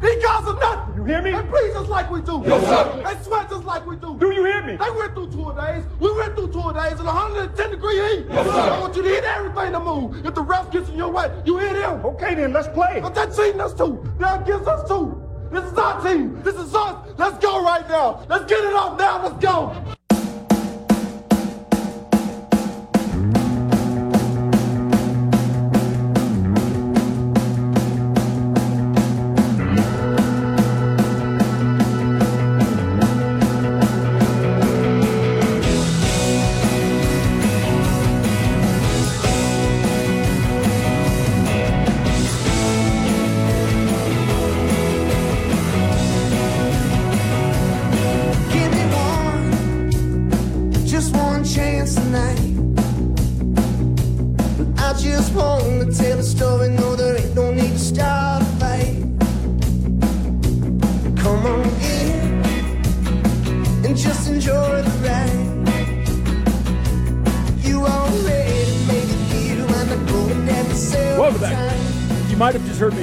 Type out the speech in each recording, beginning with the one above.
Guys are nothing. You hear me? They breathe just like we do. Yes, sir. They sweat just like we do. Do you hear me? They went through two days. We went through two days in 110 degree heat. Yes, sir. I want you to hit everything to move. If the ref gets in your way, you hit him. Okay, then let's play. But they're cheating us too. They're against us too. This is our team. This is us. Let's go right now. Let's get it off now. Let's go.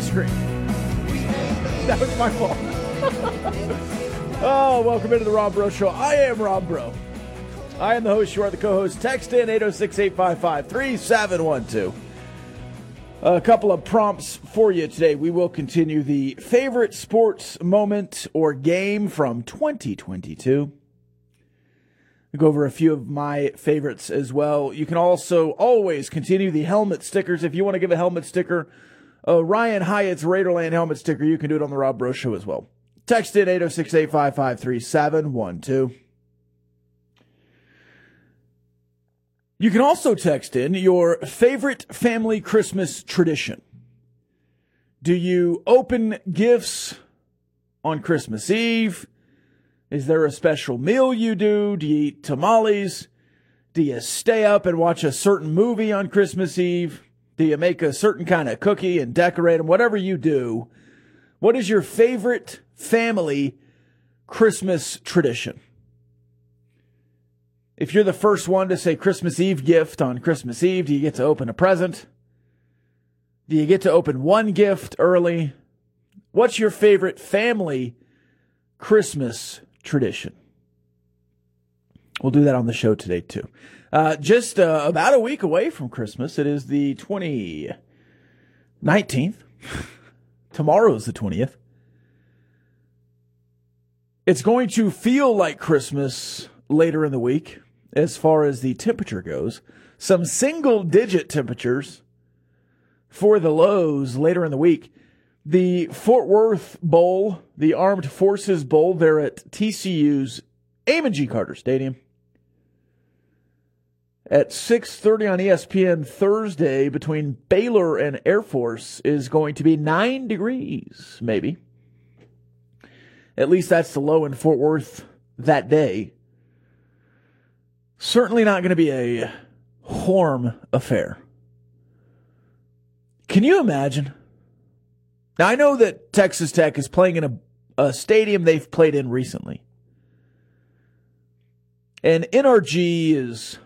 Scream. That was my fault. oh, welcome into the Rob Breaux Show. I am Rob Breaux. I am the host. You are the co-host. Text in 806-855-3712. A couple of prompts for you today. We will continue the favorite sports moment or game from 2022. We'll go over a few of my favorites as well. You can also always continue the helmet stickers. If you want to give a helmet sticker, uh, Ryan Hyatt's Raiderland helmet sticker, you can do it on the Rob Breaux Show as well. Text in 806 855 3712. You can also text in your favorite family Christmas tradition. Do you open gifts on Christmas Eve? Is there a special meal you do? Do you eat tamales? Do you stay up and watch a certain movie on Christmas Eve? Do you make a certain kind of cookie and decorate them? Whatever you do, what is your favorite family Christmas tradition? If you're the first one to say Christmas Eve gift on Christmas Eve, do you get to open a present? Do you get to open one gift early? What's your favorite family Christmas tradition? We'll do that on the show today too. Uh, just uh, about a week away from Christmas. It is the 20, 19th. Tomorrow is the 20th. It's going to feel like Christmas later in the week as far as the temperature goes. Some single digit temperatures for the lows later in the week. The Fort Worth Bowl, the Armed Forces Bowl, they're at TCU's Amon G. Carter Stadium. At 6:30 on ESPN Thursday between Baylor and Air Force is going to be 9 degrees, maybe. At least that's the low in Fort Worth that day. Certainly not going to be a warm affair. Can you imagine? Now, I know that Texas Tech is playing in a, a stadium they've played in recently. And NRG is.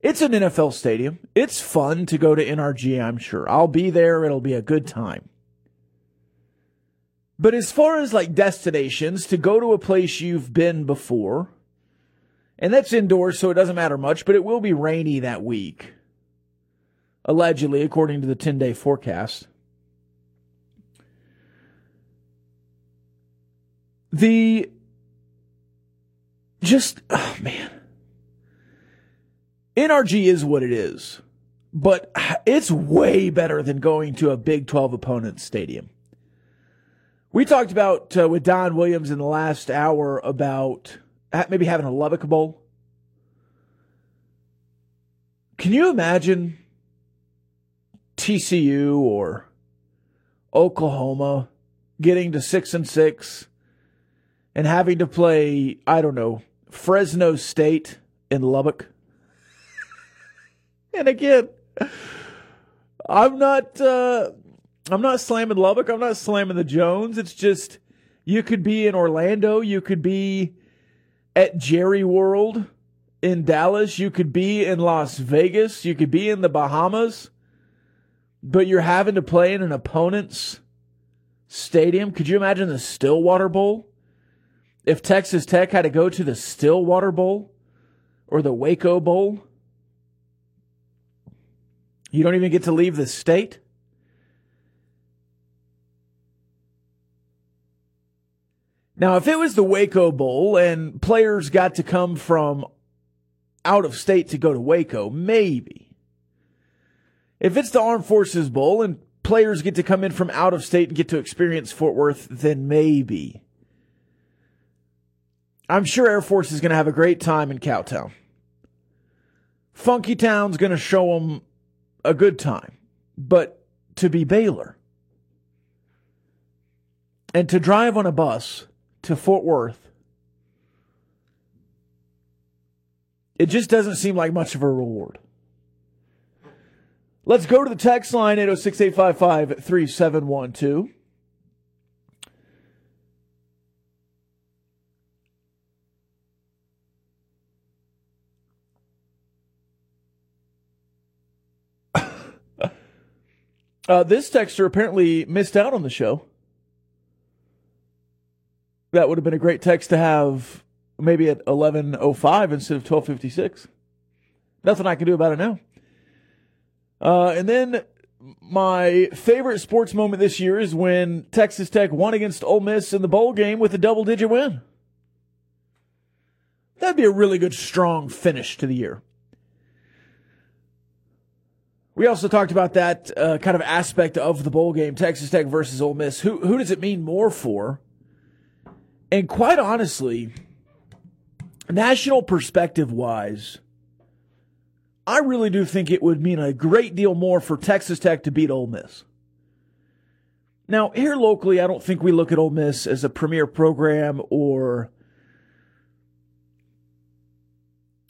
It's an NFL stadium. It's fun to go to NRG, I'm sure. I'll be there. It'll be a good time. But as far as like destinations, to go to a place you've been before, and that's indoors, so it doesn't matter much, but it will be rainy that week. Allegedly, according to the 10 day forecast. The. Just. Oh, man. NRG is what it is, but it's way better than going to a Big 12 opponent stadium. We talked about uh, with Don Williams in the last hour about maybe having a Lubbock Bowl. Can you imagine TCU or Oklahoma getting to six and six and having to play, I don't know, Fresno State in Lubbock? And again, I'm not uh, I'm not slamming Lubbock. I'm not slamming the Jones. It's just you could be in Orlando. You could be at Jerry World in Dallas. You could be in Las Vegas. You could be in the Bahamas. But you're having to play in an opponent's stadium. Could you imagine the Stillwater Bowl? If Texas Tech had to go to the Stillwater Bowl or the Waco Bowl, you don't even get to leave the state. Now, if it was the Waco Bowl and players got to come from out of state to go to Waco, maybe. If it's the Armed Forces Bowl and players get to come in from out of state and get to experience Fort Worth, then maybe. I'm sure Air Force is going to have a great time in Cowtown. Funky Town's going to show them a good time. But to be Baylor and to drive on a bus to Fort Worth, it just doesn't seem like much of a reward. Let's go to the text line 806 855 3712. Uh, this texter apparently missed out on the show. That would have been a great text to have maybe at 11.05 instead of 12.56. Nothing I can do about it now. Uh, and then my favorite sports moment this year is when Texas Tech won against Ole Miss in the bowl game with a double digit win. That'd be a really good, strong finish to the year. We also talked about that uh, kind of aspect of the bowl game, Texas Tech versus Ole Miss. Who who does it mean more for? And quite honestly, national perspective wise, I really do think it would mean a great deal more for Texas Tech to beat Ole Miss. Now, here locally, I don't think we look at Ole Miss as a premier program or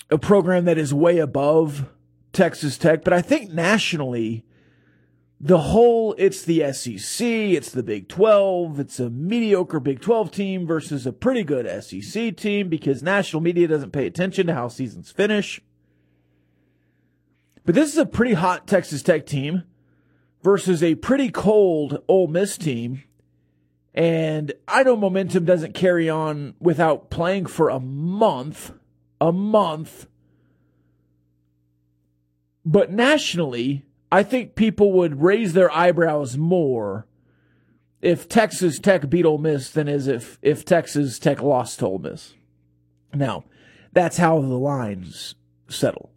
a program that is way above Texas Tech, but I think nationally, the whole it's the SEC, it's the Big 12, it's a mediocre Big 12 team versus a pretty good SEC team because national media doesn't pay attention to how seasons finish. But this is a pretty hot Texas Tech team versus a pretty cold Ole Miss team. And I know momentum doesn't carry on without playing for a month, a month but nationally, I think people would raise their eyebrows more if Texas Tech beat Ole Miss than as if if Texas Tech lost to Ole Miss. Now, that's how the lines settle.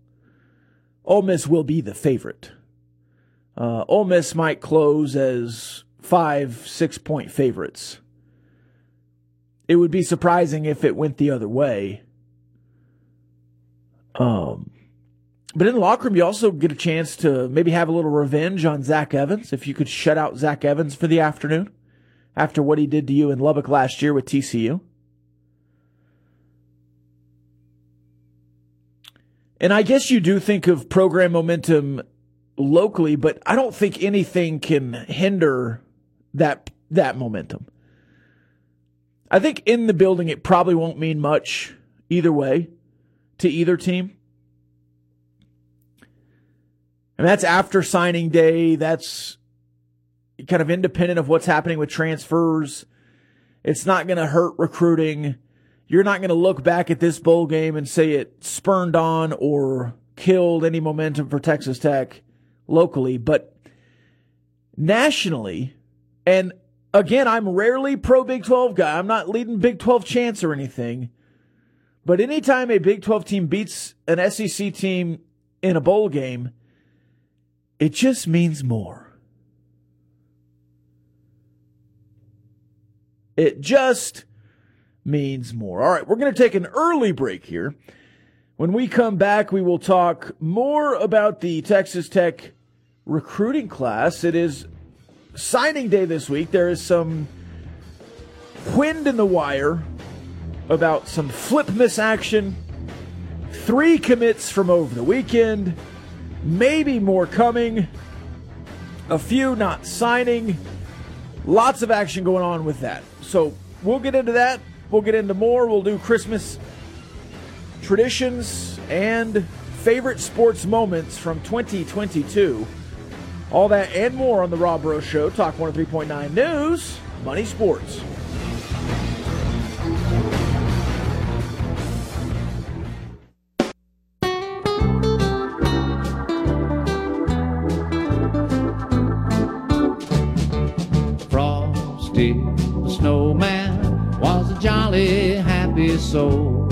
Ole Miss will be the favorite. Uh, Ole Miss might close as five, six point favorites. It would be surprising if it went the other way. Um, but in the locker room, you also get a chance to maybe have a little revenge on Zach Evans. If you could shut out Zach Evans for the afternoon after what he did to you in Lubbock last year with TCU. And I guess you do think of program momentum locally, but I don't think anything can hinder that that momentum. I think in the building it probably won't mean much either way to either team. And that's after signing day. That's kind of independent of what's happening with transfers. It's not going to hurt recruiting. You're not going to look back at this bowl game and say it spurned on or killed any momentum for Texas Tech locally, but nationally, and again, I'm rarely pro Big 12 guy. I'm not leading Big 12 chance or anything. But anytime a Big 12 team beats an SEC team in a bowl game, it just means more. It just means more. All right, we're going to take an early break here. When we come back, we will talk more about the Texas Tech recruiting class. It is signing day this week. There is some wind in the wire about some flip miss action, three commits from over the weekend Maybe more coming. A few not signing. Lots of action going on with that. So we'll get into that. We'll get into more. We'll do Christmas traditions and favorite sports moments from 2022. All that and more on the Rob Breaux Show, Talk 103.9 News, Money Sports. Soul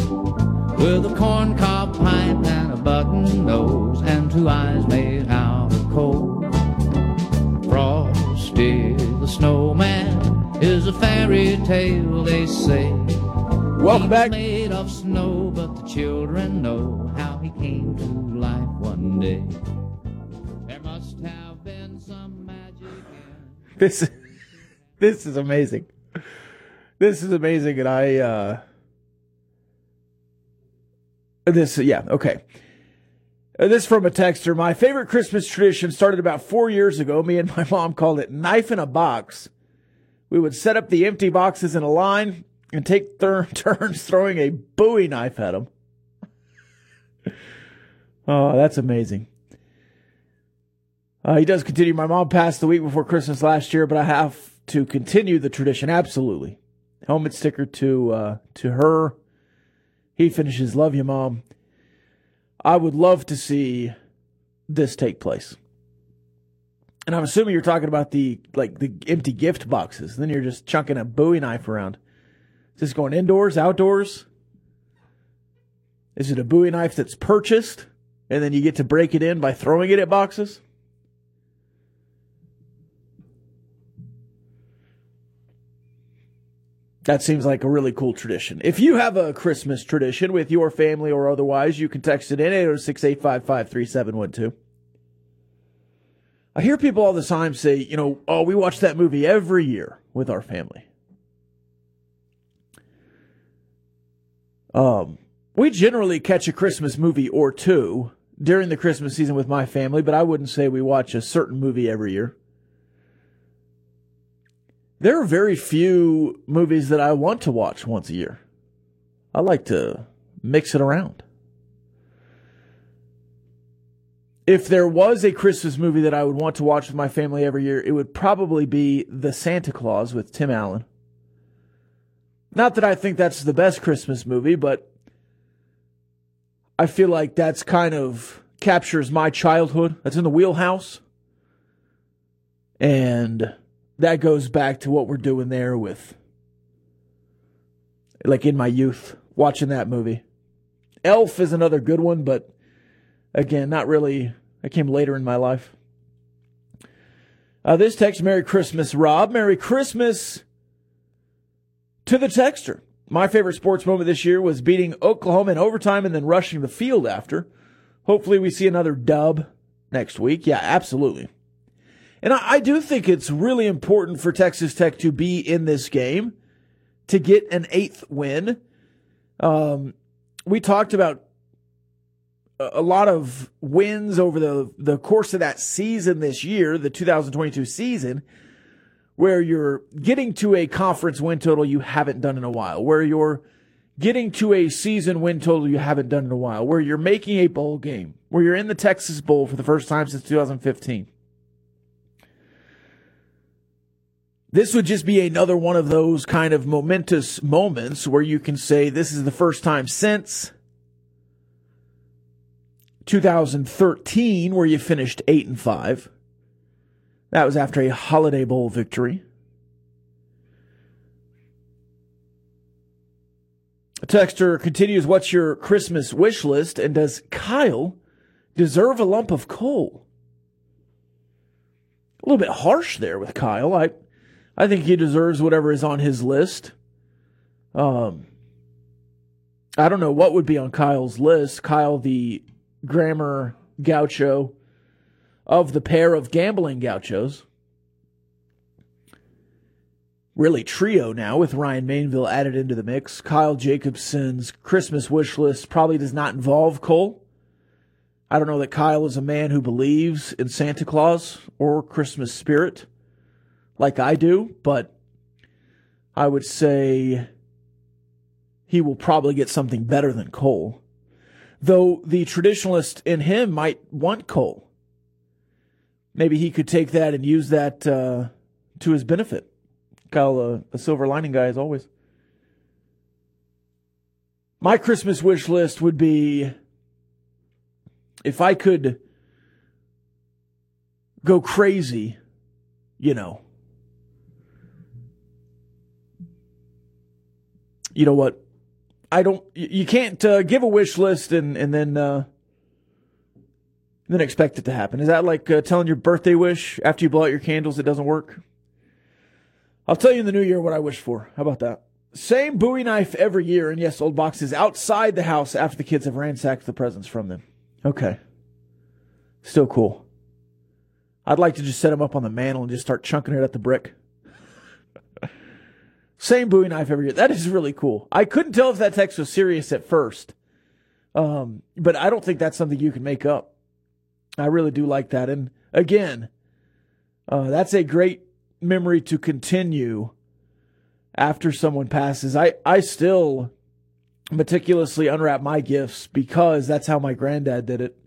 with a corncob pipe and a button nose and two eyes made out of coal. Frosty the snowman is a fairy tale, they say. Welcome back. made of snow, but the children know how he came to life one day. There must have been some magic in This this is amazing. This is amazing, and I uh this yeah okay. Uh, This from a texter. My favorite Christmas tradition started about four years ago. Me and my mom called it knife in a box. We would set up the empty boxes in a line and take thir- turns throwing a Bowie knife at them. oh, that's amazing. Uh, he does continue. My mom passed the week before Christmas last year, but I have to continue the tradition. Absolutely, helmet sticker to uh, to her. He finishes, "Love you, mom." I would love to see this take place, and I'm assuming you're talking about the like the empty gift boxes. Then you're just chunking a Bowie knife around. Is this going indoors, outdoors? Is it a Bowie knife that's purchased, and then you get to break it in by throwing it at boxes? That seems like a really cool tradition. If you have a Christmas tradition with your family or otherwise, you can text it in 806 855 3712. I hear people all the time say, you know, oh, we watch that movie every year with our family. Um, we generally catch a Christmas movie or two during the Christmas season with my family, but I wouldn't say we watch a certain movie every year. There are very few movies that I want to watch once a year. I like to mix it around. If there was a Christmas movie that I would want to watch with my family every year, it would probably be The Santa Claus with Tim Allen. Not that I think that's the best Christmas movie, but I feel like that's kind of captures my childhood. That's in the wheelhouse. And that goes back to what we're doing there with like in my youth watching that movie. Elf is another good one, but again, not really. That came later in my life. Uh, this text, Merry Christmas, Rob. Merry Christmas to the texter. My favorite sports moment this year was beating Oklahoma in overtime and then rushing the field after. Hopefully, we see another dub next week. Yeah, absolutely. And I, I do think it's really important for Texas Tech to be in this game to get an eighth win. Um, we talked about a lot of wins over the, the course of that season this year, the 2022 season, where you're getting to a conference win total you haven't done in a while, where you're getting to a season win total you haven't done in a while, where you're making a bowl game, where you're in the Texas Bowl for the first time since 2015. This would just be another one of those kind of momentous moments where you can say this is the first time since 2013 where you finished 8 and 5. That was after a Holiday Bowl victory. A texter continues, What's your Christmas wish list? And does Kyle deserve a lump of coal? A little bit harsh there with Kyle. I, I think he deserves whatever is on his list. Um, I don't know what would be on Kyle's list. Kyle, the grammar gaucho of the pair of gambling gauchos. Really trio now with Ryan Mainville added into the mix. Kyle Jacobson's Christmas wish list probably does not involve coal. I don't know that Kyle is a man who believes in Santa Claus or Christmas spirit like I do, but I would say he will probably get something better than coal. Though the traditionalist in him might want coal. Maybe he could take that and use that uh, to his benefit. Kyle, uh, a silver lining guy as always. My Christmas wish list would be if I could go crazy, you know. You know what? I don't. You can't uh, give a wish list and and then uh, then expect it to happen. Is that like uh, telling your birthday wish after you blow out your candles? It doesn't work. I'll tell you in the new year what I wish for. How about that? Same Bowie knife every year, and yes, old boxes outside the house after the kids have ransacked the presents from them. Okay. Still cool. I'd like to just set them up on the mantle and just start chunking it at the brick. Same Bowie knife every year. That is really cool. I couldn't tell if that text was serious at first. Um, but I don't think that's something you can make up. I really do like that. And again, uh, that's a great memory to continue after someone passes. I, I still meticulously unwrap my gifts because that's how my granddad did it.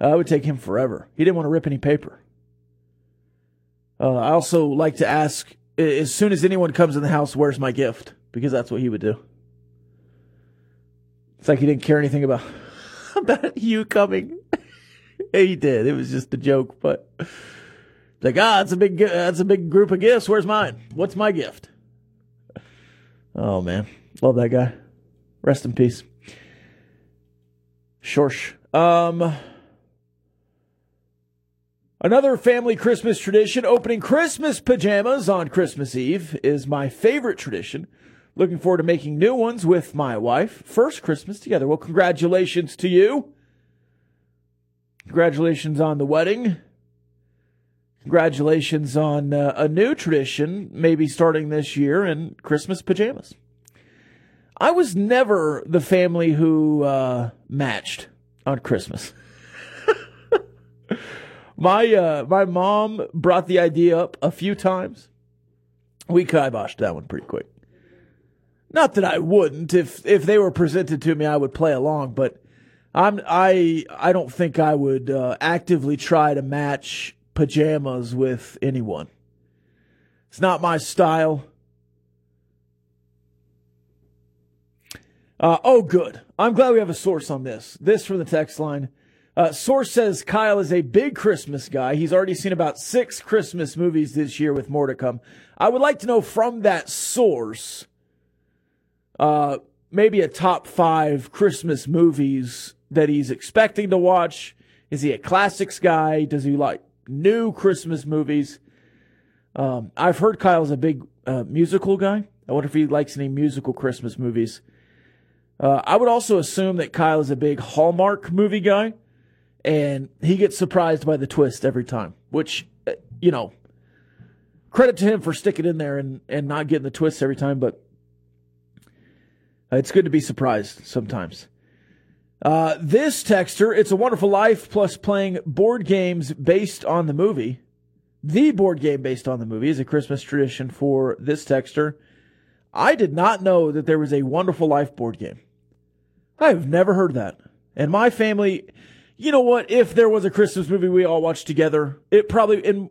Uh, it would take him forever. He didn't want to rip any paper. Uh, I also like to ask as soon as anyone comes in the house, where's my gift? Because that's what he would do. It's like he didn't care anything about about you coming. he did. It was just a joke, but like ah, that's a big that's a big group of gifts. Where's mine? What's my gift? Oh man, love that guy. Rest in peace. Shorsh. Um. Another family Christmas tradition, opening Christmas pajamas on Christmas Eve, is my favorite tradition. Looking forward to making new ones with my wife. First Christmas together. Well, congratulations to you. Congratulations on the wedding. Congratulations on uh, a new tradition, maybe starting this year, in Christmas pajamas. I was never the family who uh, matched on Christmas. My uh, my mom brought the idea up a few times. We kiboshed that one pretty quick. Not that I wouldn't. If if they were presented to me, I would play along. But I'm I I don't think I would uh, actively try to match pajamas with anyone. It's not my style. Uh, oh, good. I'm glad we have a source on this. This from the text line. Uh, source says Kyle is a big Christmas guy. He's already seen about six Christmas movies this year with more to come. I would like to know from that source, uh, maybe a top five Christmas movies that he's expecting to watch. Is he a classics guy? Does he like new Christmas movies? Um, I've heard Kyle's a big uh, musical guy. I wonder if he likes any musical Christmas movies. Uh, I would also assume that Kyle is a big Hallmark movie guy and he gets surprised by the twist every time, which, uh, you know, credit to him for sticking in there and, and not getting the twists every time, but it's good to be surprised sometimes. Uh, this texter, It's a Wonderful Life, plus playing board games based on the movie. The board game based on the movie is a Christmas tradition for this texter. I did not know that there was a Wonderful Life board game. I've never heard that. And my family, you know what? If there was a Christmas movie we all watched together, it probably in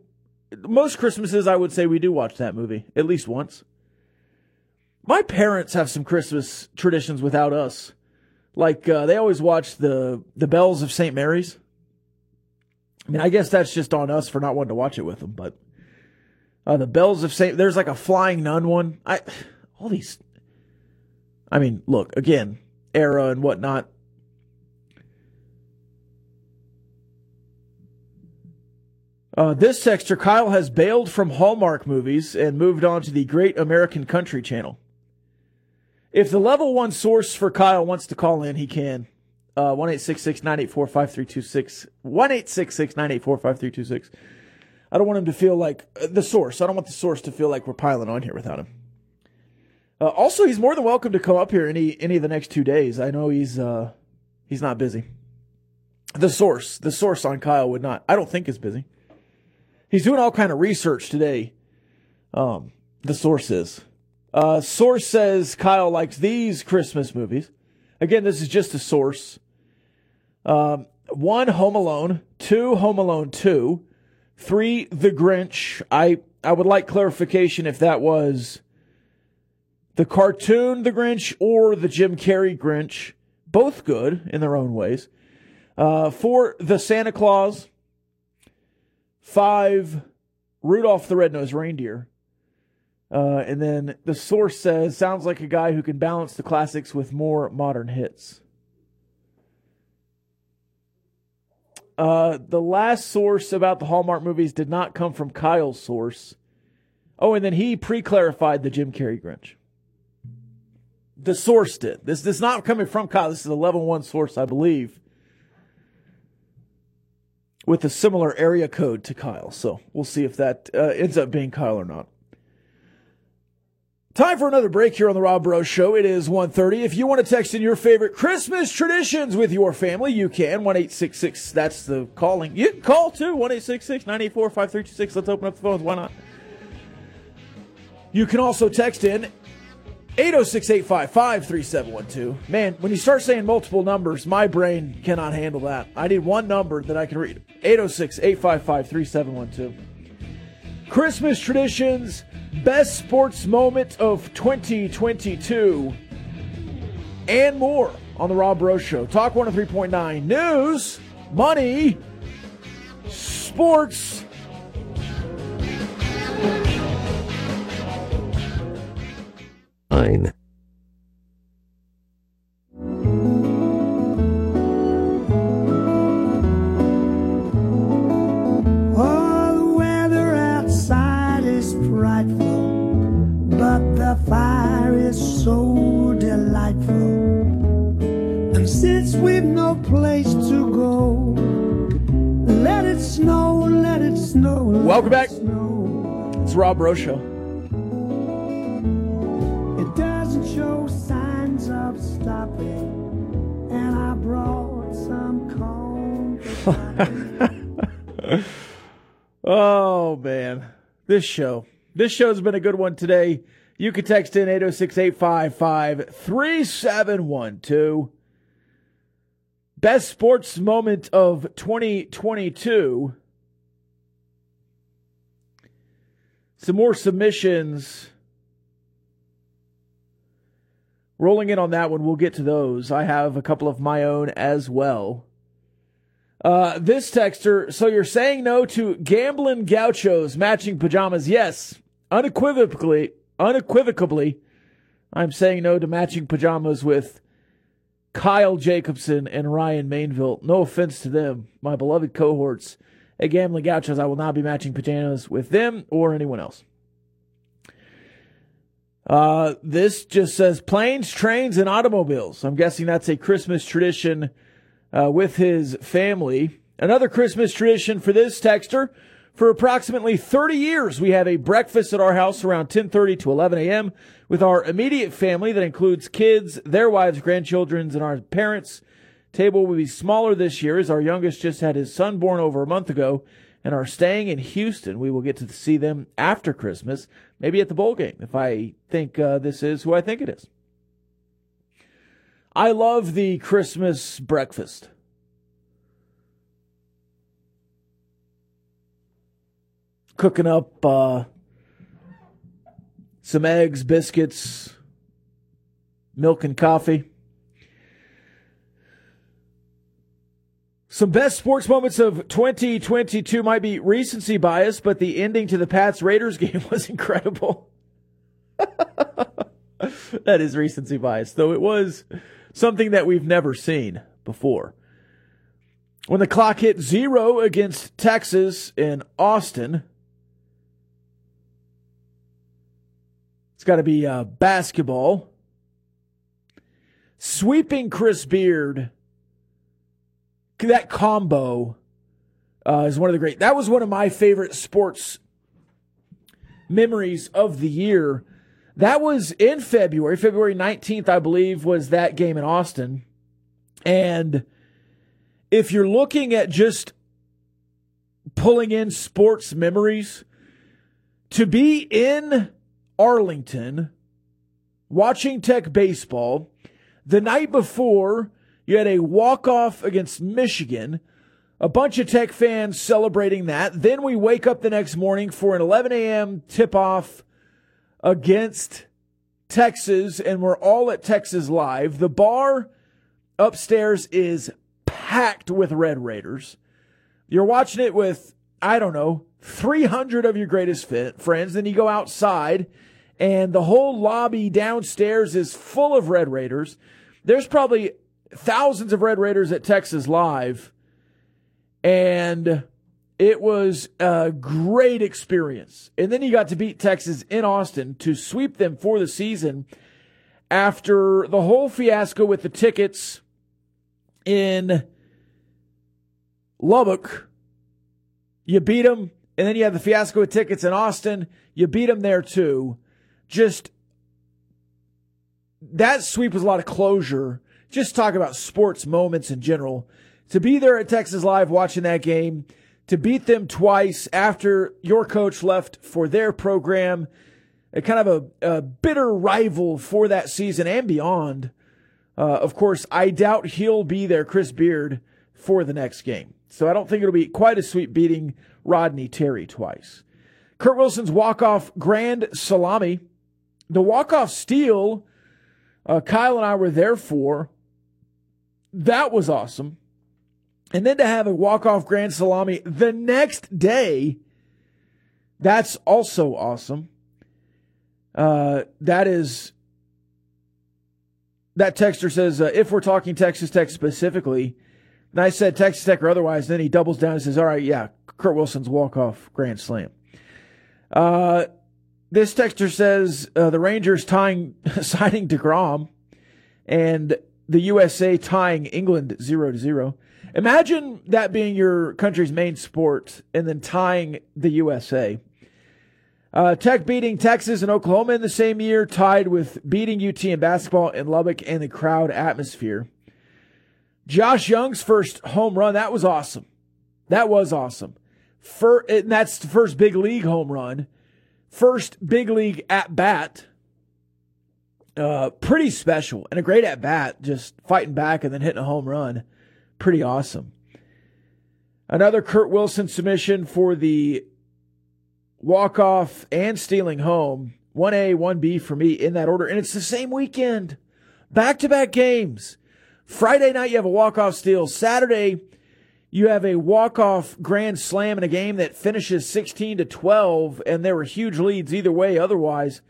most Christmases I would say we do watch that movie at least once. My parents have some Christmas traditions without us. Like uh, they always watch the the Bells of St. Mary's. I mean, I guess that's just on us for not wanting to watch it with them, but uh, the Bells of St. There's like a Flying Nun one. I all these. I mean, look again, era and whatnot. Uh, this texter, Kyle has bailed from Hallmark movies and moved on to the Great American Country Channel. If the level one source for Kyle wants to call in, he can. Uh, 1 984 5326. 1 984 5326. I don't want him to feel like uh, the source. I don't want the source to feel like we're piling on here without him. Uh, also, he's more than welcome to come up here any any of the next two days. I know he's uh, he's not busy. The source, the source on Kyle would not. I don't think is busy. He's doing all kind of research today. Um, the source is. Uh, source says Kyle likes these Christmas movies. Again, this is just a source. Um, one, Home Alone. Two, Home Alone Two. Three, The Grinch. I I would like clarification if that was the cartoon The Grinch or the Jim Carrey Grinch. Both good in their own ways. Uh, four, The Santa Claus. Five, Rudolph the Red-Nosed Reindeer. Uh, and then the source says, sounds like a guy who can balance the classics with more modern hits. Uh, the last source about the Hallmark movies did not come from Kyle's source. Oh, and then he pre-clarified the Jim Carrey Grinch. The source did. This, this is not coming from Kyle. This is a level one source, I believe, with a similar area code to Kyle. So we'll see if that uh, ends up being Kyle or not. Time for another break here on the Rob Breaux Show. It is 1.30. If you want to text in your favorite Christmas traditions with your family, you can. 1-866, that's the calling. You can call too, 1-866-984-5326. Let's open up the phones. Why not? You can also text in 806-855-3712. Man, when you start saying multiple numbers, my brain cannot handle that. I need one number that I can read. 806-855-3712. Christmas traditions best sports moment of 2022, and more on the Rob Breaux Show. Talk 103.9 News, Money, Sports. Nine. Oh, the weather outside is frightful, but the fire is so delightful. And since we've no place to go, let it snow, let it snow. let Welcome it back. Snow. It's Rob Breaux This show. This show's been a good one today. You can text in 806 855 3712. Best sports moment of 2022. Some more submissions. Rolling in on that one, we'll get to those. I have a couple of my own as well. Uh, this texter, so you're saying no to gambling gauchos matching pajamas? Yes, unequivocally, unequivocally, I'm saying no to matching pajamas with Kyle Jacobson and Ryan Mainville. No offense to them, my beloved cohorts at Gambling Gauchos. I will not be matching pajamas with them or anyone else. Uh, this just says planes, trains, and automobiles. I'm guessing that's a Christmas tradition uh, with his family. Another Christmas tradition for this texter. For approximately 30 years, we have a breakfast at our house around 10:30 to 11 a.m. with our immediate family that includes kids, their wives, grandchildren, and our parents. Table will be smaller this year as our youngest just had his son born over a month ago and are staying in Houston. We will get to see them after Christmas, maybe at the bowl game if I think uh, this is who I think it is. I love the Christmas breakfast. Cooking up uh, some eggs, biscuits, milk, and coffee. Some best sports moments of 2022 might be recency bias, but the ending to the Pats Raiders game was incredible. that is recency bias, though it was something that we've never seen before. When the clock hit zero against Texas in Austin, it's got to be uh, basketball. Sweeping Chris Beard, that combo uh, is one of the great. That was one of my favorite sports memories of the year. That was in February, February 19th, I believe, was that game in Austin. And if you're looking at just pulling in sports memories, to be in Arlington watching Tech baseball the night before you had a walk off against Michigan, a bunch of Tech fans celebrating that. Then we wake up the next morning for an 11 a.m. tip off against Texas, and we're all at Texas Live. The bar upstairs is packed with Red Raiders. You're watching it with, I don't know, 300 of your greatest fit friends. Then you go outside, and the whole lobby downstairs is full of Red Raiders. There's probably thousands of Red Raiders at Texas Live, and it was a great experience. And then you got to beat Texas in Austin to sweep them for the season after the whole fiasco with the tickets in Lubbock. You beat them, and then you have the fiasco with tickets in Austin. You beat them there too. Just that sweep was a lot of closure. Just talk about sports moments in general. To be there at Texas Live watching that game, to beat them twice after your coach left for their program, a kind of a, a bitter rival for that season and beyond. Uh, of course, I doubt he'll be there, Chris Beard, for the next game. So I don't think it'll be quite as sweet beating Rodney Terry twice. Kurt Wilson's walk-off grand salami. The walk-off steal, uh, Kyle and I were there for. That was awesome. And then to have a walk-off grand salami the next day, that's also awesome. Uh, that is that texter says uh, if we're talking Texas Tech specifically, and I said Texas Tech or otherwise, then he doubles down and says, "All right, yeah, Kurt Wilson's walk-off grand slam." Uh, this texter says uh, the Rangers tying signing Degrom, and the USA tying England zero to zero. Imagine that being your country's main sport and then tying the USA. Uh, Tech beating Texas and Oklahoma in the same year, tied with beating UT in basketball in Lubbock and the crowd atmosphere. Josh Young's first home run, that was awesome. That was awesome. For, and that's the first big league home run. First big league at bat. Uh, pretty special and a great at bat, just fighting back and then hitting a home run. Pretty awesome. Another Kurt Wilson submission for the walk off and stealing home. 1A, 1B for me in that order. And it's the same weekend. Back to back games. Friday night, you have a walk off steal. Saturday, you have a walk off grand slam in a game that finishes 16 to 12. And there were huge leads either way. Otherwise,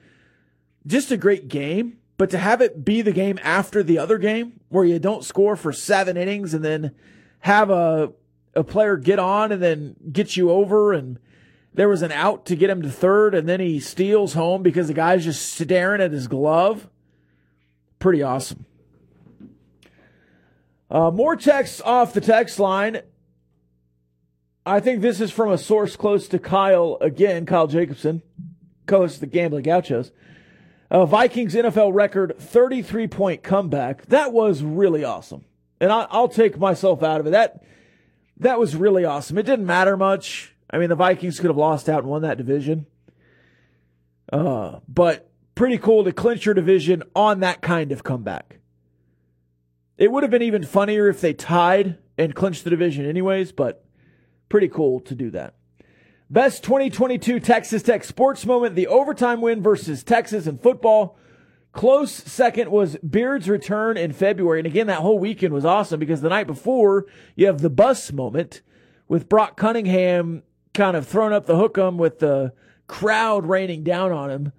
just a great game. But to have it be the game after the other game where you don't score for seven innings and then have a, a player get on and then get you over and there was an out to get him to third and then he steals home because the guy's just staring at his glove. Pretty awesome. Uh, more texts off the text line. I think this is from a source close to Kyle again, Kyle Jacobson, co-host of the Gambling Gauchos. Uh, Vikings NFL record 33 point comeback. That was really awesome. And I, will take myself out of it. That, that was really awesome. It didn't matter much. I mean, the Vikings could have lost out and won that division. Uh, but pretty cool to clinch your division on that kind of comeback. It would have been even funnier if they tied and clinched the division anyways, but pretty cool to do that. Best 2022 Texas Tech sports moment, the overtime win versus Texas in football. Close second was Beard's return in February. And again, that whole weekend was awesome because the night before, you have the bus moment with Brock Cunningham kind of throwing up the hookem with the crowd raining down on him.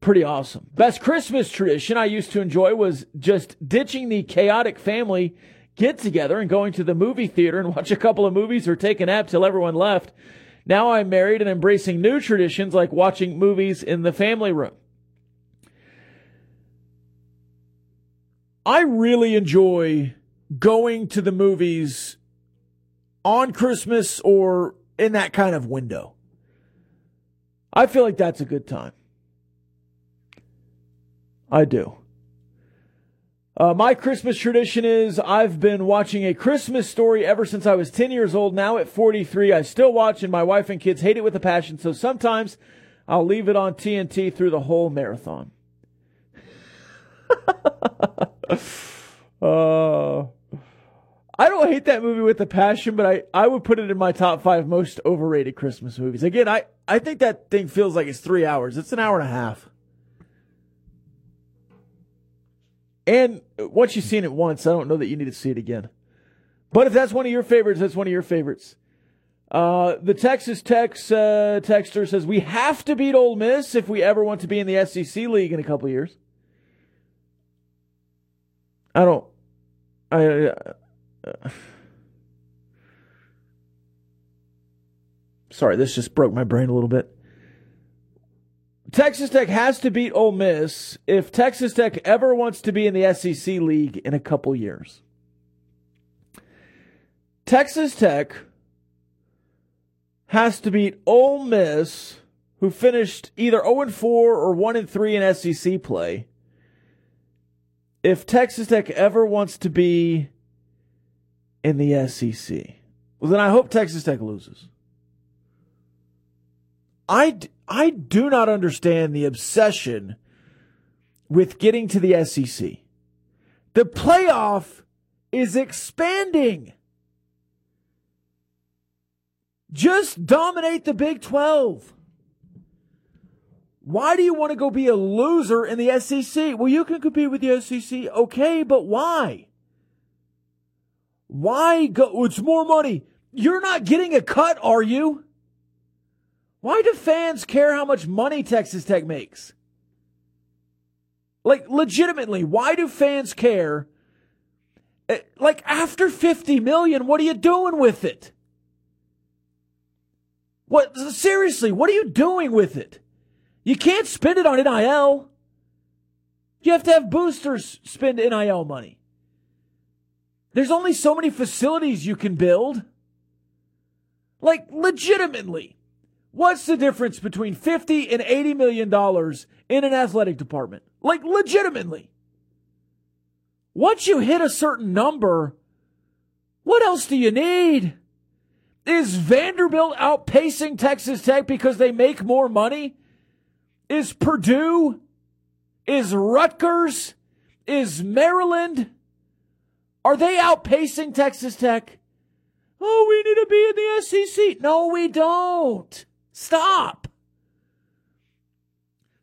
Pretty awesome. Best Christmas tradition I used to enjoy was just ditching the chaotic family get together and going to the movie theater and watch a couple of movies or take a nap till everyone left. Now I'm married and embracing new traditions like watching movies in the family room. I really enjoy going to the movies on Christmas or in that kind of window. I feel like that's a good time. I do. Uh, my Christmas tradition is I've been watching a Christmas story ever since I was 10 years old. Now at 43, I still watch, and my wife and kids hate it with a passion. So sometimes I'll leave it on TNT through the whole marathon. uh, I don't hate that movie with a passion, but I, I would put it in my top five most overrated Christmas movies. Again, I, I think that thing feels like it's three hours. It's an hour and a half. And once you've seen it once, I don't know that you need to see it again. But if that's one of your favorites, that's one of your favorites. Uh, the Texas Tech's uh, texter says we have to beat Ole Miss if we ever want to be in the SEC league in a couple years. I don't. I. Uh, sorry, this just broke my brain a little bit. Texas Tech has to beat Ole Miss if Texas Tech ever wants to be in the SEC league in a couple years. Texas Tech has to beat Ole Miss, who finished either 0 4 or 1 3 in SEC play. If Texas Tech ever wants to be in the SEC, well, then I hope Texas Tech loses. I, I do not understand the obsession with getting to the SEC. The playoff is expanding. Just dominate the Big 12. Why do you want to go be a loser in the SEC? Well, you can compete with the SEC, okay, but why? Why go? It's more money. You're not getting a cut, are you? Why do fans care how much money Texas Tech makes? Like, legitimately, why do fans care? Eh, like, after 50 million, what are you doing with it? What, seriously, what are you doing with it? You can't spend it on NIL. You have to have boosters spend NIL money. There's only so many facilities you can build. Like, legitimately. What's the difference between 50 and 80 million dollars in an athletic department? Like legitimately. Once you hit a certain number, what else do you need? Is Vanderbilt outpacing Texas Tech because they make more money? Is Purdue? Is Rutgers? Is Maryland? Are they outpacing Texas Tech? Oh, we need to be in the SEC. No, we don't. Stop.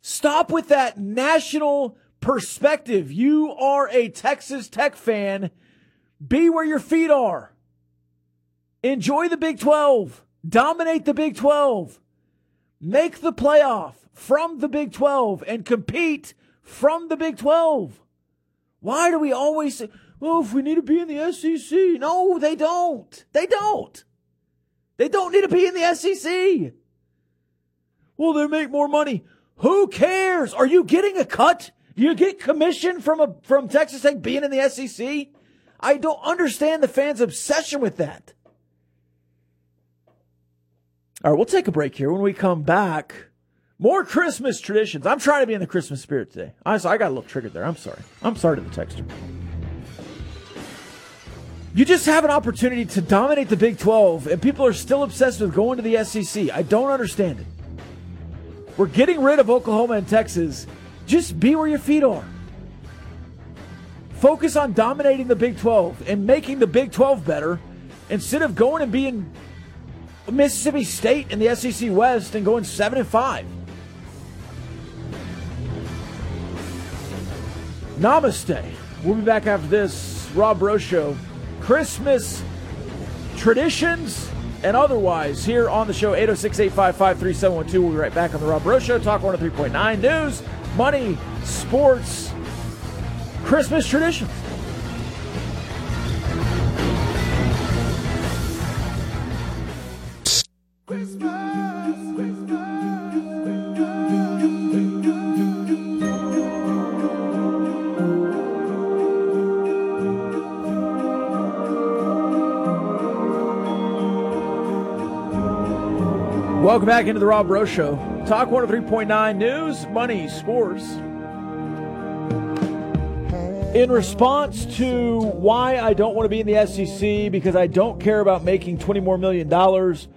Stop with that national perspective. You are a Texas Tech fan. Be where your feet are. Enjoy the Big 12. Dominate the Big 12. Make the playoff from the Big 12 and compete from the Big 12. Why do we always say, oh, if we need to be in the SEC? No, they don't. They don't. They don't need to be in the SEC. Well, they make more money. Who cares? Are you getting a cut? Do you get commission from a from Texas Tech being in the SEC? I don't understand the fans' obsession with that. All right, we'll take a break here. When we come back, more Christmas traditions. I'm trying to be in the Christmas spirit today. I, I got a little triggered there. I'm sorry. I'm sorry to the texter. You just have an opportunity to dominate the Big 12, and people are still obsessed with going to the SEC. I don't understand it. We're getting rid of Oklahoma and Texas. Just be where your feet are. Focus on dominating the Big 12 and making the Big 12 better instead of going and being Mississippi State in the SEC West and going 7 and 5. Namaste. We'll be back after this Rob Breaux Show. Christmas traditions and otherwise here on the show 806 855 3712. We'll be right back on the Rob Breaux Show. Talk 103.9 news, money, sports, Christmas traditions. Welcome back into the Rob Breaux Show. Talk 103.9 News, Money, Sports. In response to why I don't want to be in the SEC because I don't care about making 20 more million dollars,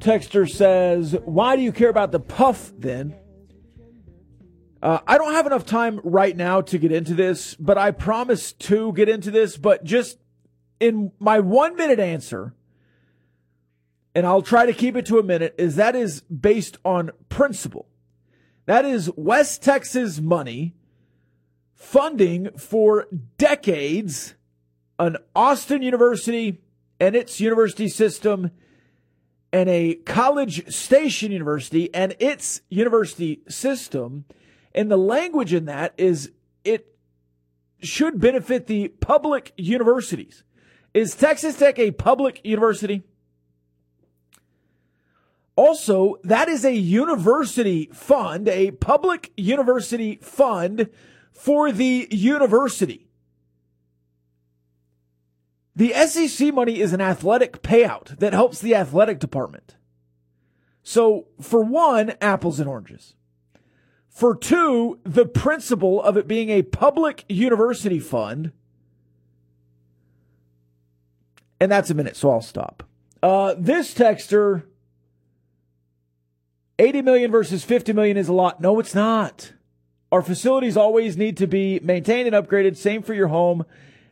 Texter says, Why do you care about the PUF then? Uh, I don't have enough time right now to get into this, but I promise to get into this. But just in my one minute answer, and I'll try to keep it to a minute, is that is based on principle. That is West Texas money funding for decades an Austin University and its university system and a College Station University and its university system. And the language in that is it should benefit the public universities. Is Texas Tech a public university? Also, that is a university fund, a public university fund for the university. The SEC money is an athletic payout that helps the athletic department. So, for one, apples and oranges. For two, the principle of it being a public university fund. And that's a minute, so I'll stop. Uh, this texter, 80 million versus 50 million is a lot. No, it's not. Our facilities always need to be maintained and upgraded. Same for your home.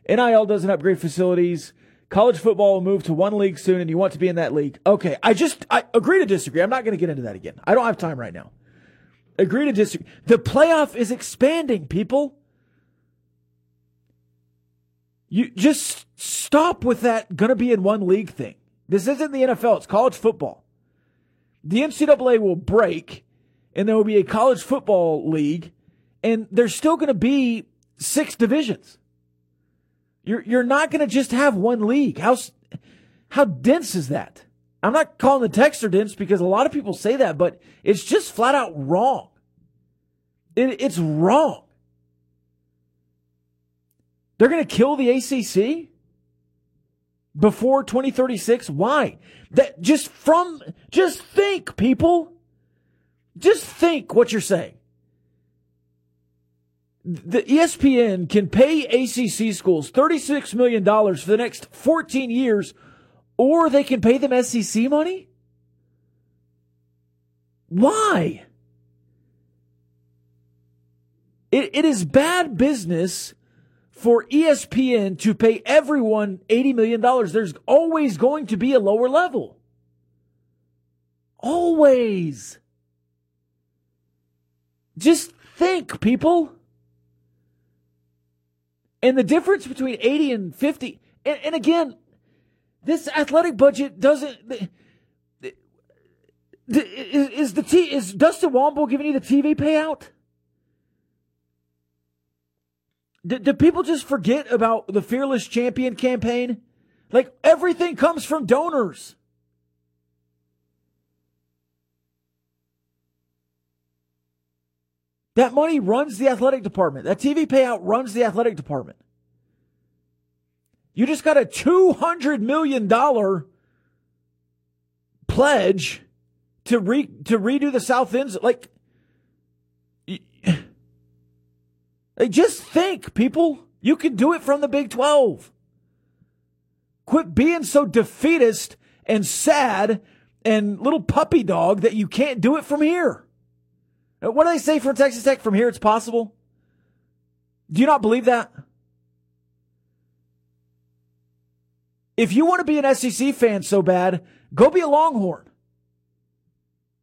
NIL doesn't upgrade facilities. College football will move to one league soon and you want to be in that league. Okay. I just, I agree to disagree. I'm not going to get into that again. I don't have time right now. Agree to disagree. The playoff is expanding, people. You just stop with that gonna be in one league thing. This isn't the NFL, it's college football. The NCAA will break and there will be a college football league and there's still going to be six divisions. You're you're not going to just have one league. How how dense is that? I'm not calling the texter dense because a lot of people say that, but it's just flat out wrong. It, it's wrong. They're going to kill the ACC before 2036. Why? That just from just think, people. Just think what you're saying the ESPN can pay ACC schools $36 million for the next 14 years, or they can pay them SEC money? Why? It, it is bad business for ESPN to pay everyone $80 million. There's always going to be a lower level. Always. Just think, people. And the difference between 80 and 50, and, and again, this athletic budget doesn't. Is, is the T is Dustin Womble giving you the TV payout? Do, do people just forget about the Fearless Champion campaign? Like everything comes from donors. That money runs the athletic department. That TV payout runs the athletic department. You just got a $200 million pledge to re, to redo the South Ends. Like, like, just think, people. You can do it from the Big 12. Quit being so defeatist and sad and little puppy dog that you can't do it from here. Uh, what do they say from Texas Tech? From here, it's possible. Do you not believe that? If you want to be an SEC fan so bad, go be a Longhorn.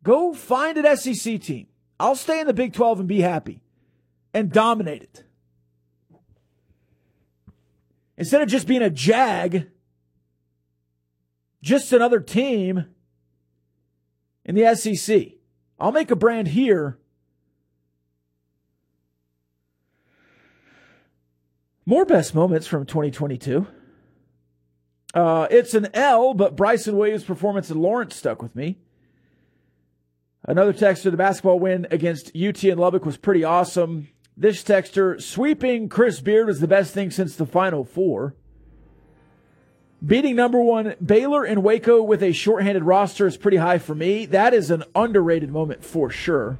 Go find an SEC team. I'll stay in the Big 12 and be happy and dominate it. Instead of just being a jag, just another team in the SEC. I'll make a brand here More best moments from 2022. Uh, it's an L, but Bryson Williams' performance in Lawrence stuck with me. Another texter, the basketball win against UT and Lubbock was pretty awesome. This texter, sweeping Chris Beard was the best thing since the Final Four. Beating number one Baylor and Waco with a shorthanded roster is pretty high for me. That is an underrated moment for sure.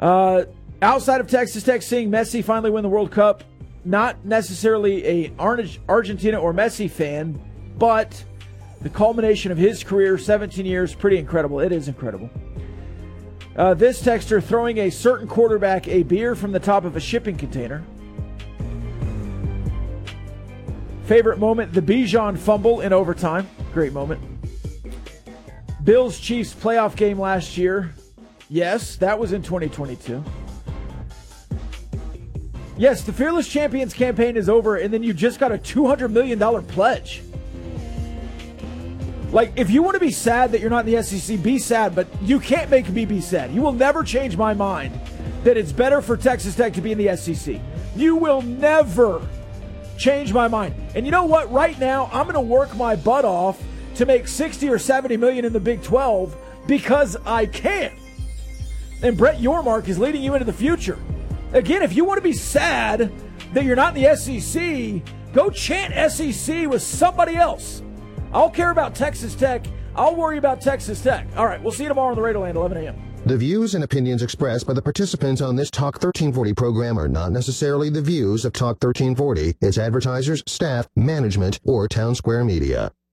Uh, Outside of Texas Tech, seeing Messi finally win the World Cup, not necessarily a Argentina or Messi fan, but the culmination of his career, 17 years, pretty incredible. It is incredible. Uh, this texter throwing a certain quarterback a beer from the top of a shipping container. Favorite moment, the Bijan fumble in overtime. Great moment. Bills Chiefs playoff game last year. Yes, that was in 2022. Yes, the Fearless Champions campaign is over, and then you just got a $200 million pledge. Like, if you want to be sad that you're not in the SEC, be sad, but you can't make me be sad. You will never change my mind that it's better for Texas Tech to be in the SEC. You will never change my mind. And you know what? Right now, I'm going to work my butt off to make 60 or 70 million in the Big 12 because I can. And Brett Yormark is leading you into the future. Again, if you want to be sad that you're not in the SEC, go chant SEC with somebody else. I'll care about Texas Tech. I'll worry about Texas Tech. All right, we'll see you tomorrow on the Radio Land, 11 a.m. The views and opinions expressed by the participants on this Talk 1340 program are not necessarily the views of Talk 1340, its advertisers, staff, management, or Town Square Media.